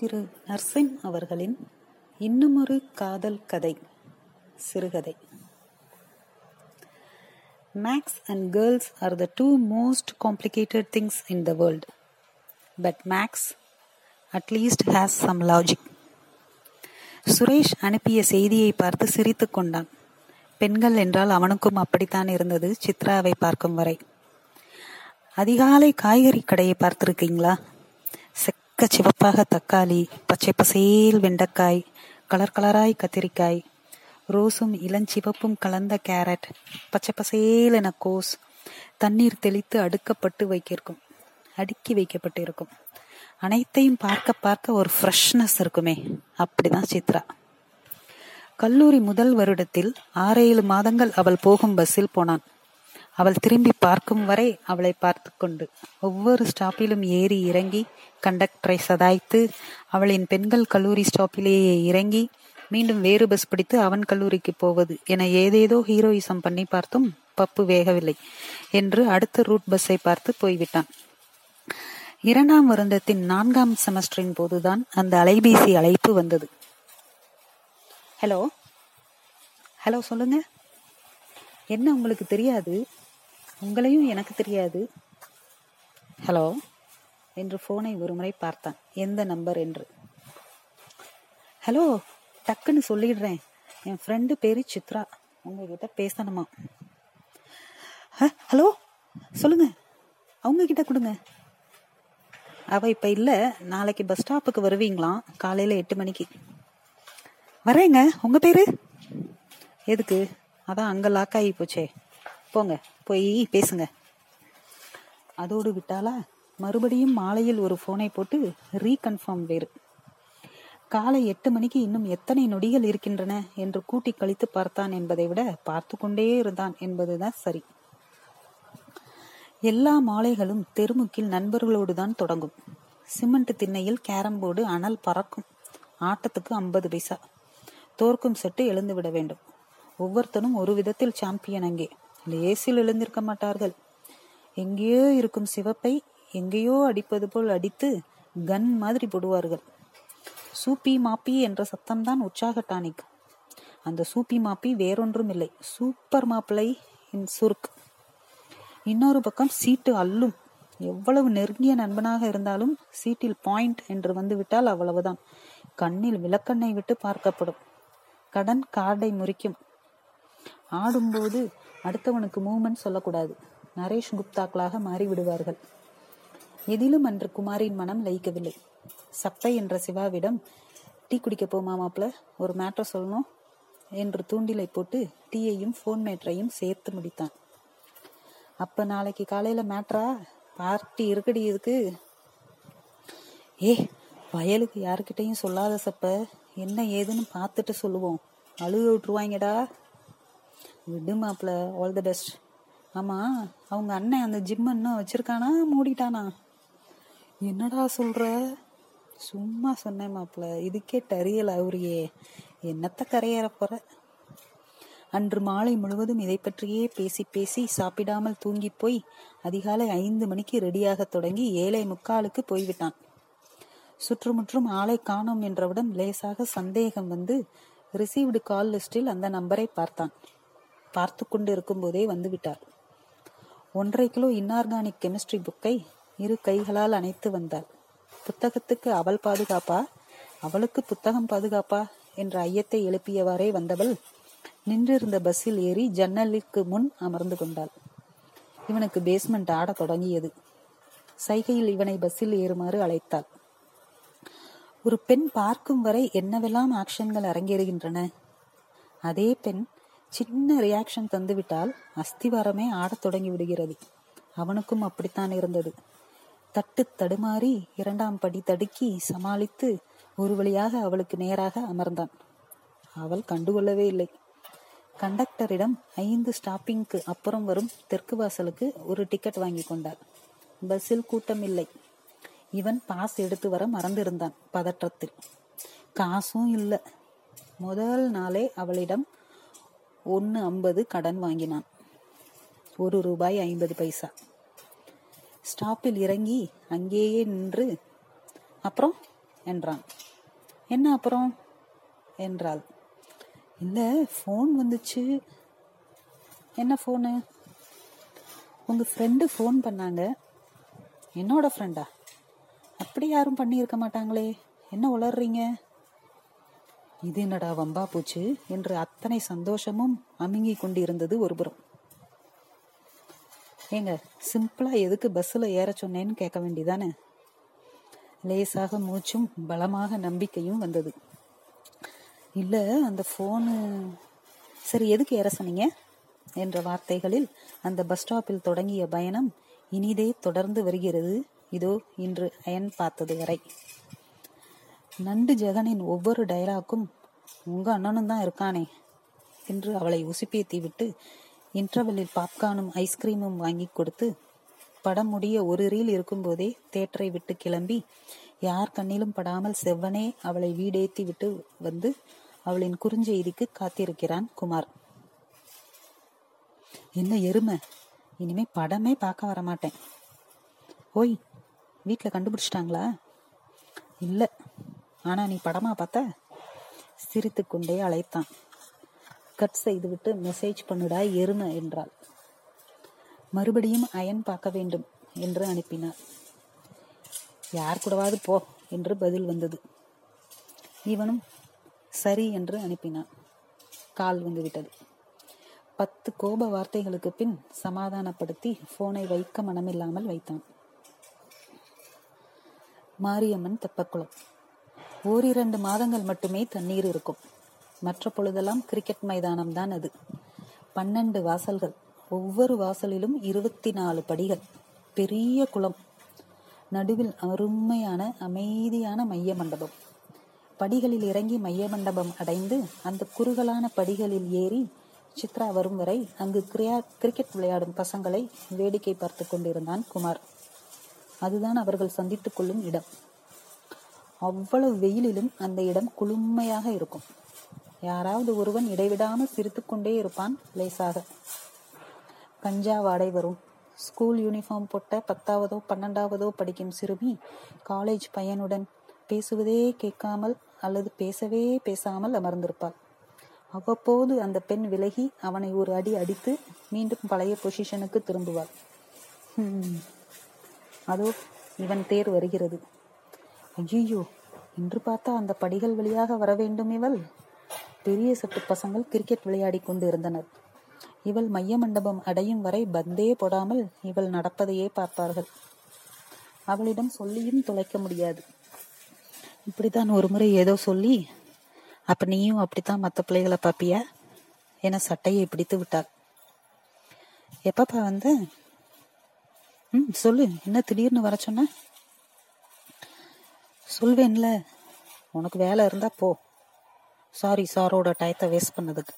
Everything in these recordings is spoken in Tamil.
திரு நர்சிம் அவர்களின் இன்னுமொரு காதல் கதை சிறுகதை. Max and girls are the two most complicated things in the world but Max at least has some logic Suresh அனுப்பிய செய்தியை பார்த்து சிரித்துக் கொண்டான். பெண்கள் என்றால் அவனுக்கும் அப்படித்தான் இருந்தது சித்ராவை பார்க்கும் வரை. அதிகாலை காய்கறி கடையை பார்த்திருக்கீங்களா? சிவக்க சிவப்பாக தக்காளி பச்சை பசேல் வெண்டைக்காய் கலர் கலராய் கத்திரிக்காய் ரோஸும் இளஞ்சிவப்பும் கலந்த கேரட் பச்சை பசேல் என கோஸ் தண்ணீர் தெளித்து அடுக்கப்பட்டு வைக்கிருக்கும் அடுக்கி வைக்கப்பட்டு இருக்கும் அனைத்தையும் பார்க்க பார்க்க ஒரு ஃப்ரெஷ்னஸ் இருக்குமே. அப்படிதான் சித்ரா. கல்லூரி முதல் வருடத்தில் ஆறேழு மாதங்கள் அவள் போகும் பஸ்ஸில் போனான். அவள் திரும்பி பார்க்கும் வரை அவளை பார்த்து கொண்டு ஒவ்வொரு ஸ்டாப்பிலும் ஏறி இறங்கி கண்டக்டரை சதாய்த்து அவளின் பெண்கள் கல்லூரி ஸ்டாப்பிலேயே இறங்கி மீண்டும் வேறு பஸ் பிடித்து அவன் கல்லூரிக்கு போவது என ஏதேதோ ஹீரோயிசம் பண்ணி பார்த்தும் பப்பு வேகவில்லை என்று அடுத்த ரூட் பஸ்ஸை பார்த்து போய்விட்டான். இரண்டாம் வருடத்தின் நான்காம் செமஸ்டரின் போதுதான் அந்த அலைபேசி அழைப்பு வந்தது. ஹலோ ஹலோ சொல்லுங்க. என்ன உங்களுக்கு தெரியாது? உங்களையும் எனக்கு தெரியாது. ஹலோ? என்று போனை ஒருமுறை பார்த்தான். எந்த நம்பர் என்று. ஹலோ டக்குன்னு சொல்லிடுறேன். என் ஃப்ரெண்டு பேரு சித்ரா. உங்ககிட்ட பேசணுமா? ஹலோ? சொல்லுங்க. அவங்க கிட்ட கொடுங்க. அவ இப்ப இல்ல. நாளைக்கு பஸ் ஸ்டாப்புக்கு வருவீங்களாம் காலையில எட்டு மணிக்கு. வரேங்க. உங்க பேரு? எதுக்கு? அதான் அங்க லாக் ஆகி போச்சே. போங்க. போய் பேசுங்க. அதோடு விட்டாலா மறுபடியும் மாலையில் ஒரு போனை போட்டு ரீகன்ஃபார்ம் வேறு. காலை எட்டு மணிக்கு இன்னும் எத்தனை நொடிகள் இருக்கின்றன என்று கூட்டி கழித்து பார்த்தான் என்பதை விட பார்த்து கொண்டே இருந்தான் என்பதுதான் சரி. எல்லா மாலைகளும் தெருமுக்கில் நண்பர்களோடு தான் தொடங்கும். சிமெண்ட் திண்ணையில் கேரம் போர்டு அனல் பறக்கும். ஆட்டத்துக்கு ஐம்பது பைசா. தோற்கும் செட்டு எழுந்து விட வேண்டும். ஒவ்வொருத்தனும் ஒரு விதத்தில் சாம்பியன் அங்கே. லேசில் எழுந்திருக்க மாட்டார்கள். எங்கேயோ இருக்கும் சிவப்பை எங்கேயோ அடிப்பது போல் அடித்து கன் மாதிரி போடுவார்கள். சூப்பி மாப்பி என்ற சத்தம்தான் உற்சாக டானிக். அந்த சூப்பி மாப்பி வேறொன்றும் இல்லை சூப்பர் மாப்பிளை இன் சுருக் இன்னொரு பக்கம் சீட்டு அல்லும் எவ்வளவு நெருங்கிய நண்பனாக இருந்தாலும் சீட்டில் பாயிண்ட் என்று வந்துவிட்டால் அவ்வளவுதான். கண்ணில் விளக்கண்ணை விட்டு பார்க்கப்படும். கடன் கார்டை முறிக்கும். ஆடும்போது அடுத்தவனுக்கு மூமெண்ட் சொல்லக்கூடாது. நரேஷ் குப்தாக்களாக மாறிவிடுவார்கள். எதிலும் அன்று குமாரின் மனம் லயிக்கவில்லை. சப்பை என்ற சிவாவிடம் டீ குடிக்க போமா மாப்ள ஒரு மேட்டர் சொல்லணும் என்று தூண்டிலை போட்டு டீயையும் போன் மேட்டரையும் சேர்த்து முடித்தான். அப்ப நாளைக்கு காலையில மேட்ரா பார்ட்டி இருக்குடி இதுக்கு. ஏ வயலுக்கு யாருக்கிட்டையும் சொல்லாத சப்ப என்ன ஏதுன்னு பார்த்துட்டு சொல்லுவோம். அழுக விட்டுருவாங்கடா விடு மாப்ள ஆல் தி பெஸ்ட் ஆமா அவங்க அண்ணன் அந்த ஜிம் இன்னும் வச்சிருக்கானா? மூடிட்டானா? என்னடா சொல்ற? சும்மா சொன்னேன் மாப்ள இதுக்கே டரியல் அவரியே என்னத்த கரையேற போற? அன்று மாலை முழுவதும் இதை பற்றியே பேசி பேசி சாப்பிடாமல் தூங்கி போய் அதிகாலை ஐந்து மணிக்கு ரெடியாக தொடங்கி ஏழை முக்காலுக்கு போய்விட்டான். சுற்றுமுற்றும் ஆளை காணோம் என்றவுடன் லேசாக சந்தேகம் வந்து ரிசீவ்டு கால் லிஸ்டில் அந்த நம்பரை பார்த்தான். பார்த்து கொண்டிருக்கும் போதே வந்துவிட்டார் ஒன்றரை கிலோ இன்ஆர்கானிக் கெமிஸ்ட்ரி புக்கை இரு கைகளால் அணைத்து வந்தாள் புத்தகத்துக்கு அவள் பாதுகாப்பா? அவளுக்கு புத்தகம் பாதுகாப்பா? என்ற ஐயத்தை எழுப்பியவாறே வந்தவள் நின்றிருந்த பஸ்ஸில் ஏறி ஜன்னலுக்கு முன் அமர்ந்து கொண்டாள். இவனுக்கு பேஸ்மெண்ட் ஆட தொடங்கியது. சைகையில் இவனை பஸ்ஸில் ஏறுமாறு அழைத்தாள். ஒரு பெண் பார்க்கும் வரை என்னவெல்லாம் ஆக்ஷன்கள் அரங்கேறுகின்றன? அதே பெண் சின்ன ரியாக்ஷன் தந்துவிட்டால் அஸ்திவாரமே ஆடத் தொடங்கி விடுகிறது. அவனுக்கும் அப்படித்தான் இருந்தது. தட்டு தடுமாறி இரண்டாம் படி தடுக்கி சமாளித்து ஒரு வழியாக அவளுக்கு நேராக அமர்ந்தான். அவள் கண்டுகொள்ளவே இல்லை. கண்டக்டரிடம் ஐந்து ஸ்டாப்பிங்க்கு அப்புறம் வரும் தெற்கு வாசலுக்கு ஒரு டிக்கெட் வாங்கி கொண்டார் பஸ்ஸில் கூட்டம் இல்லை. இவன் பாஸ் எடுத்து வர மறந்திருந்தான் பதற்றத்தில். காசும் இல்லை. முதல் நாளே அவளிடம் ஒன்று ஐம்பது கடன் வாங்கினான். ஒரு ரூபாய் ஐம்பது பைசா. ஸ்டாப்பில் இறங்கி அங்கேயே நின்று அப்புறம்? என்றான். என்ன அப்புறம்? என்றாள். இல்லை ஃபோன் வந்துச்சு. என்ன ஃபோனு? உங்கள் ஃப்ரெண்டு ஃபோன் பண்ணாங்க. என்னோட ஃப்ரெண்டா? அப்படி யாரும் பண்ணியிருக்க மாட்டாங்களே. என்ன உளர்றீங்க இது என்னடா வம்பா போச்சு என்று அத்தனை சந்தோஷமும் அமுங்கி கொண்டிருந்தது ஒருபுறம். ஏங்க சிம்பிளா எதுக்கு பஸ்ஸில் ஏற சொன்னேன்னு கேட்க வேண்டியதானே லேசாக மூச்சும் பலமாக நம்பிக்கையும் வந்தது. இல்லை அந்த ஃபோனு சரி எதுக்கு ஏற சொன்னீங்க? என்ற வார்த்தைகளில் அந்த பஸ் ஸ்டாப்பில் தொடங்கிய பயணம் இனிதே தொடர்ந்து வருகிறது. இதோ இன்று அயன் பார்த்தது வரை. நண்டு ஜெகனின் ஒவ்வொரு டயலாக்கும் உங்க அண்ணனும் தான் இருக்கானே என்று அவளை உசுப்பேத்தி விட்டு இன்டர்வெல்லில் பாப்கார்னும் ஐஸ்கிரீமும் வாங்கி கொடுத்து படம் முடிய ஒரு ரீல் இருக்கும்போதே தேட்டரை விட்டு கிளம்பி யார் கண்ணிலும் படாமல் செவ்வனே அவளை வீடேத்தி விட்டு வந்து அவளின் குறுஞ்செய்திக்கு காத்திருக்கிறான் குமார். என்ன எருமை? இனிமே படமே பார்க்க வர மாட்டேன் ஓய் வீட்டில் கண்டுபிடிச்சிட்டாங்களா? இல்லை. ஆனா நீ படமா பார்த்த? சிரித்து கொண்டே அழைத்தான். கட் செய்துவிட்டு மெசேஜ் பண்ணுடா எருமை என்றாள். மறுபடியும் அயன் பார்க்க வேண்டும் என்று அனுப்பினார் யார் கூடவாது போ என்று பதில் வந்தது. இவனும் சரி என்று அனுப்பினான். கால் வந்துவிட்டது. பத்து கோப வார்த்தைகளுக்கு பின் சமாதானப்படுத்தி போனை வைக்க மனமில்லாமல் வைத்தான். மாரியம்மன் தெப்பக்குளம். ஓரிரண்டு மாதங்கள் மட்டுமே தண்ணீர் இருக்கும். மற்ற பொழுதெல்லாம் கிரிக்கெட் மைதானம் தான் அது. பன்னெண்டு வாசல்கள் ஒவ்வொரு வாசலிலும் இருபத்தி நாலு படிகள். பெரிய குளம். நடுவில் அருமையான அமைதியான மைய மண்டபம். படிகளில் இறங்கி மைய மண்டபம் அடைந்து அந்த குறுகலான படிகளில் ஏறி சித்ரா வரும் வரை அங்கு கிரியா கிரிக்கெட் விளையாடும் பசங்களை வேடிக்கை பார்த்து கொண்டிருந்தான் குமார். அதுதான் அவர்கள் சந்தித்துக் கொள்ளும் இடம். அவ்வளவு வெயிலிலும் அந்த இடம் குளுமையாக இருக்கும். யாராவது ஒருவன் இடைவிடாமல் சிரித்துக்கொண்டே இருப்பான் லேசாக. கஞ்சா வாடை வரும் ஸ்கூல் யூனிஃபார்ம் போட்ட பத்தாவதோ பன்னெண்டாவதோ படிக்கும் சிறுமி காலேஜ் பையனுடன் பேசுவதே கேட்காமல் அல்லது பேசவே பேசாமல் அமர்ந்திருப்பாள். அவ்வப்போது அந்த பெண் விலகி அவனை ஒரு அடி அடித்து மீண்டும் பழைய பொசிஷனுக்கு திரும்புவாள். அதோ இவன் தேர் வருகிறது. ஐயோ இன்று பார்த்தா அந்த படிகள் வழியாக வர வேண்டும் இவள். பெரிய சட்டு பசங்கள் கிரிக்கெட் விளையாடி கொண்டு இருந்தனர் இவள் மைய மண்டபம் அடையும் வரை பந்தே போடாமல் இவள் நடப்பதையே பார்ப்பார்கள். அவளிடம் சொல்லியும் தொலைக்க முடியாது. இப்படித்தான் ஒரு முறை ஏதோ சொல்லி அப்ப நீயும் அப்படித்தான் மற்ற பிள்ளைகளை பார்ப்பிய என சட்டையை பிடித்து விட்டாள். எப்பப்பா வந்த? ம் சொல்லு என்ன திடீர்னு வர சொன்ன? சொல்வேன்ல. உனக்கு வேலை இருந்தா போ. சாரி சாரோட டயத்தை வேஸ்ட் பண்ணதுக்கு.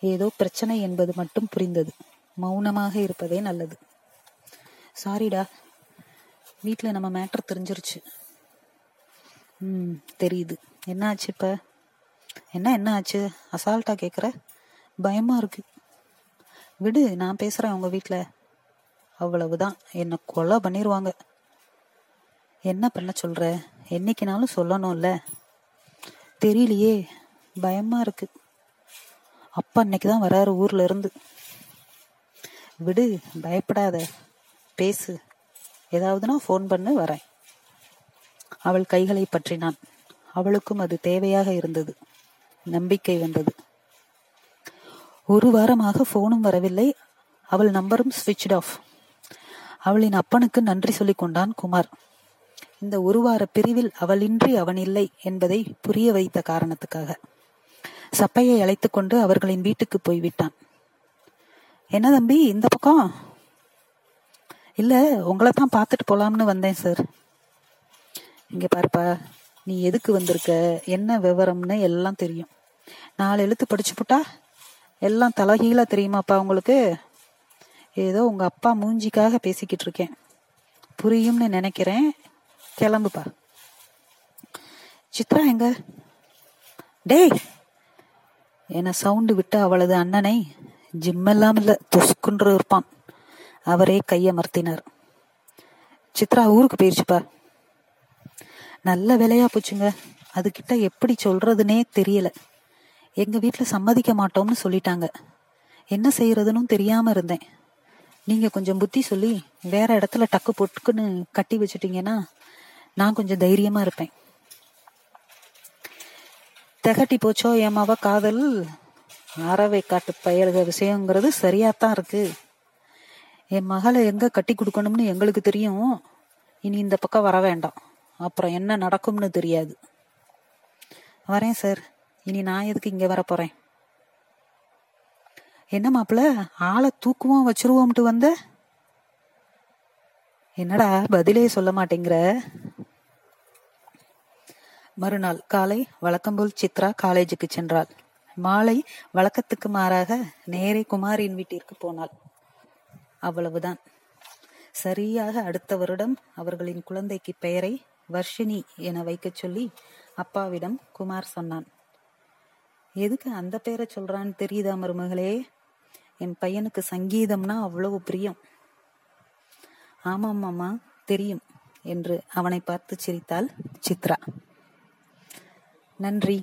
ஏதோ பிரச்சனை என்பது மட்டும் புரிந்தது. மௌனமாக இருப்பதே நல்லது. சாரிடா வீட்டில் நம்ம மேட்ரு தெரிஞ்சிருச்சு. ம் தெரியுது. என்ன ஆச்சு இப்போ? என்ன என்ன ஆச்சு? அசால்ட்டா கேட்குற பயமா இருக்கு. விடு நான் பேசுறேன் உங்க வீட்டில் அவ்வளவுதான். என்னை கொலை பண்ணிடுவாங்க என்ன பண்ண சொல்ற? என்னைக்குனாலும் சொல்லணும்ல. தெரியலையே. பயமா இருக்கு. அப்பா அன்னைக்கு தான் வராரு ஊர்ல இருந்து. விடு பயப்படாத. பேசு. ஏதாவதுனா ஃபோன் பண்ணு வரேன். அவள் கைகளை பற்றினான். அவளுக்கும் அது தேவையாக இருந்தது. நம்பிக்கை வந்தது. ஒரு வாரமாக போனும் வரவில்லை. அவள் நம்பரும் ஸ்விட்ச் ஆஃப் அவளின் அப்பனுக்கு நன்றி சொல்லிக் கொண்டான் குமார். இந்த ஒரு வார பிரிவில் அவளின்றி அவன் இல்லை என்பதை புரிய வைத்த காரணத்துக்காக. சப்பையை அழைத்துக் கொண்டு அவர்களின் வீட்டுக்கு போய்விட்டான். என்ன தம்பி இந்த பக்கம்? இல்ல உங்களை தான் பார்த்துட்டு போலாம்னு வந்தேன் சார். இங்க பாருப்பா நீ எதுக்கு வந்திருக்க? என்ன விவரம்னு எல்லாம் தெரியும். நாலு எழுத்து படிச்சு போட்டா எல்லாம் தலகீழா தெரியுமாப்பா உங்களுக்கு? ஏதோ உங்க அப்பா மூஞ்சிக்காக பேசிக்கிட்டு இருக்கேன். புரியும்னு நினைக்கிறேன். கிளம்புப்பா. சித்ரா எங்க? டேய் என சவுண்டு விட்டு அவளது அண்ணனை ஜிம்மெல்லாம் இல்ல துசுக்குன்று இருப்பான். அவரே கையமர்த்தினார். சித்ரா ஊருக்கு போயிருச்சுப்பா. நல்ல வேலையா போச்சுங்க. அதுகிட்ட எப்படி சொல்றதுனே தெரியல. எங்க வீட்டுல சம்மதிக்க மாட்டோம்னு சொல்லிட்டாங்க. என்ன செய்யறதுன்னு தெரியாம இருந்தேன். நீங்க கொஞ்சம் புத்தி சொல்லி வேற இடத்துல டக்கு பொட்டுக்குன்னு கட்டி வச்சுட்டீங்கன்னா நான் கொஞ்சம் தைரியமா இருப்பேன். திகட்டி போச்சோ ஏமாவ காதல்? அறவை காட்டு பயிர்க விஷயங்கிறது சரியாத்தான் இருக்கு. என் மகளை எங்க கட்டி கொடுக்கணும்னு எங்களுக்கு தெரியும். இனி இந்த பக்கம் வர வேண்டாம். அப்புறம் என்ன நடக்கும்னு தெரியாது. வரேன் சார் இனி நான் எதுக்கு இங்க வர போறேன்? என்ன மாப்பிள்ள ஆளை தூக்குவோம் வச்சிருவோம்ட்டு வந்த? என்னடா பதிலே சொல்ல மாட்டேங்கிற? மறுநாள் காலை வழக்கம்போல் சித்ரா காலேஜுக்கு சென்றாள். மாலை வழக்கத்துக்கு மாறாக நேரே குமாரின் வீட்டிற்கு போனாள். அவ்வளவுதான். சரியாக அடுத்த வருடம் அவர்களின் குழந்தைக்கு பெயரை வர்ஷினி என வைக்கச் சொல்லி அப்பாவிடம் குமார் சொன்னான். எதுக்கு அந்த பேரை சொல்றான்னு தெரியுதா மருமகளே? என் பையனுக்கு சங்கீதம்னா அவ்வளவு பிரியம். ஆமாம் மாமா தெரியும் என்று அவனை பார்த்து சிரித்தாள் சித்ரா. நன்றி.